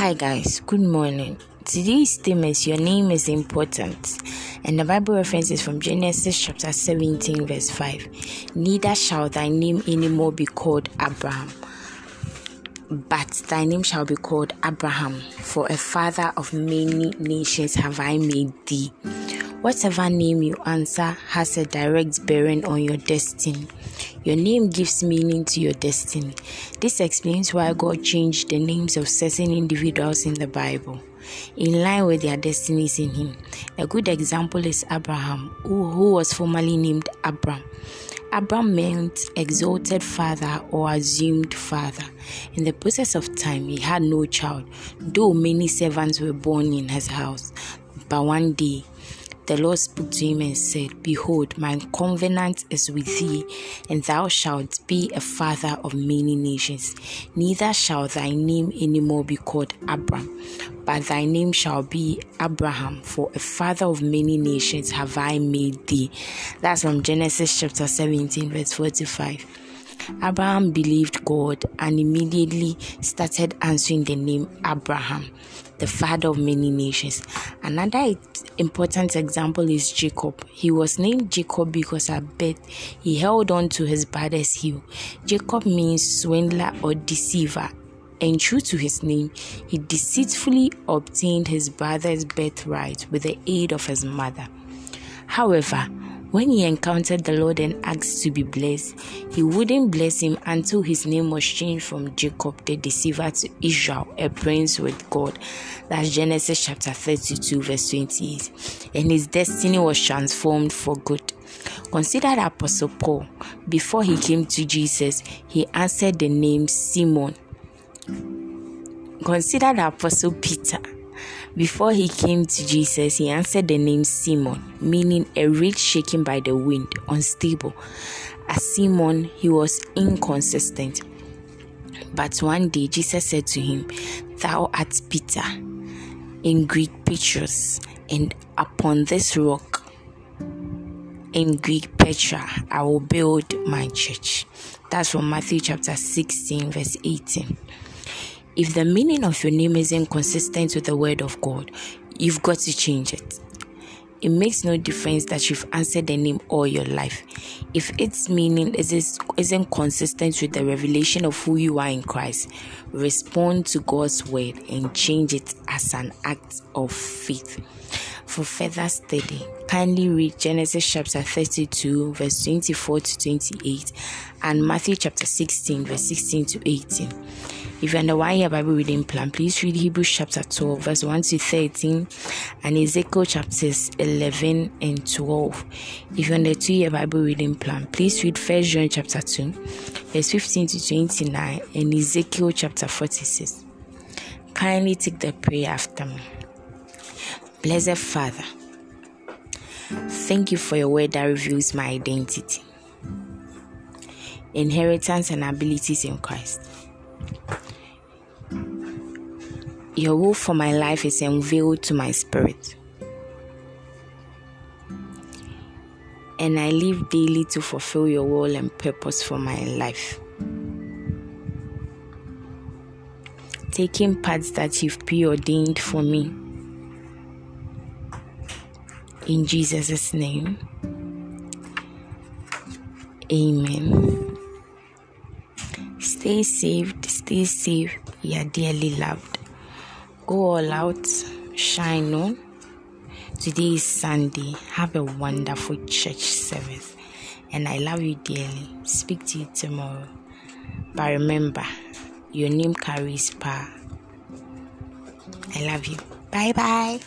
Hi, guys, good morning. Today's theme is Your Name is Important, and the Bible reference is from Genesis chapter 17, verse 5. Neither shall thy name anymore be called Abram, but thy name shall be called Abraham, for a father of many nations have I made thee. Whatever name you answer has a direct bearing on your destiny. Your name gives meaning to your destiny. This explains why God changed the names of certain individuals in the Bible in line with their destinies in Him. A good example is Abraham, who, who was formerly named Abram. Abram meant exalted father or assumed father. In the process of time, he had no child, though many servants were born in his house. But one day, the Lord spoke to him and said, Behold, my covenant is with thee, and thou shalt be a father of many nations. Neither shall thy name any more be called Abram, but thy name shall be Abraham, for a father of many nations have I made thee. That's from Genesis chapter 17, verse 45. Abraham believed God and immediately started answering the name Abraham, the father of many nations. Another important example is Jacob. He was named Jacob because at birth he held on to his brother's heel. Jacob means swindler or deceiver. And true to his name, he deceitfully obtained his brother's birthright with the aid of his mother. However, when he encountered the Lord and asked to be blessed, he wouldn't bless him until his name was changed from Jacob the deceiver to Israel, a prince with God. That's Genesis chapter 32, verse 28. And his destiny was transformed for good. Consider the Apostle Paul. Before he came to Jesus, he answered the name Simon. Consider the Apostle Peter. Before he came to Jesus, he answered the name Simon, meaning a reed shaken by the wind, unstable. As Simon, he was inconsistent. But one day Jesus said to him, Thou art Peter, in Greek Petrus, and upon this rock, in Greek Petra, I will build my church. That's from Matthew chapter 16, verse 18. If the meaning of your name isn't consistent with the word of God, you've got to change it. It makes no difference that you've answered the name all your life. If its meaning isn't consistent with the revelation of who you are in Christ, respond to God's word and change it as an act of faith. For further study, kindly read Genesis chapter 32, verse 24 to 28, and Matthew chapter 16, verse 16 to 18. If you're on the one year Bible reading plan, please read Hebrews chapter 12, verse 1 to 13, and Ezekiel chapters 11 and 12. If you're on the two year Bible reading plan, please read First John chapter 2, verse 15 to 29, and Ezekiel chapter 46. Kindly take the prayer after me. Blessed Father, thank you for your word that reveals my identity, inheritance, and abilities in Christ. Your will for my life is unveiled to my spirit. And I live daily to fulfill your will and purpose for my life. Taking paths that you've preordained for me. In Jesus' name. Amen. Stay saved, stay safe. You are dearly loved go all out, shine on. Today is Sunday. Have a wonderful church service. And I love you dearly. Speak to you tomorrow. But remember, your name carries power. I love you. Bye bye.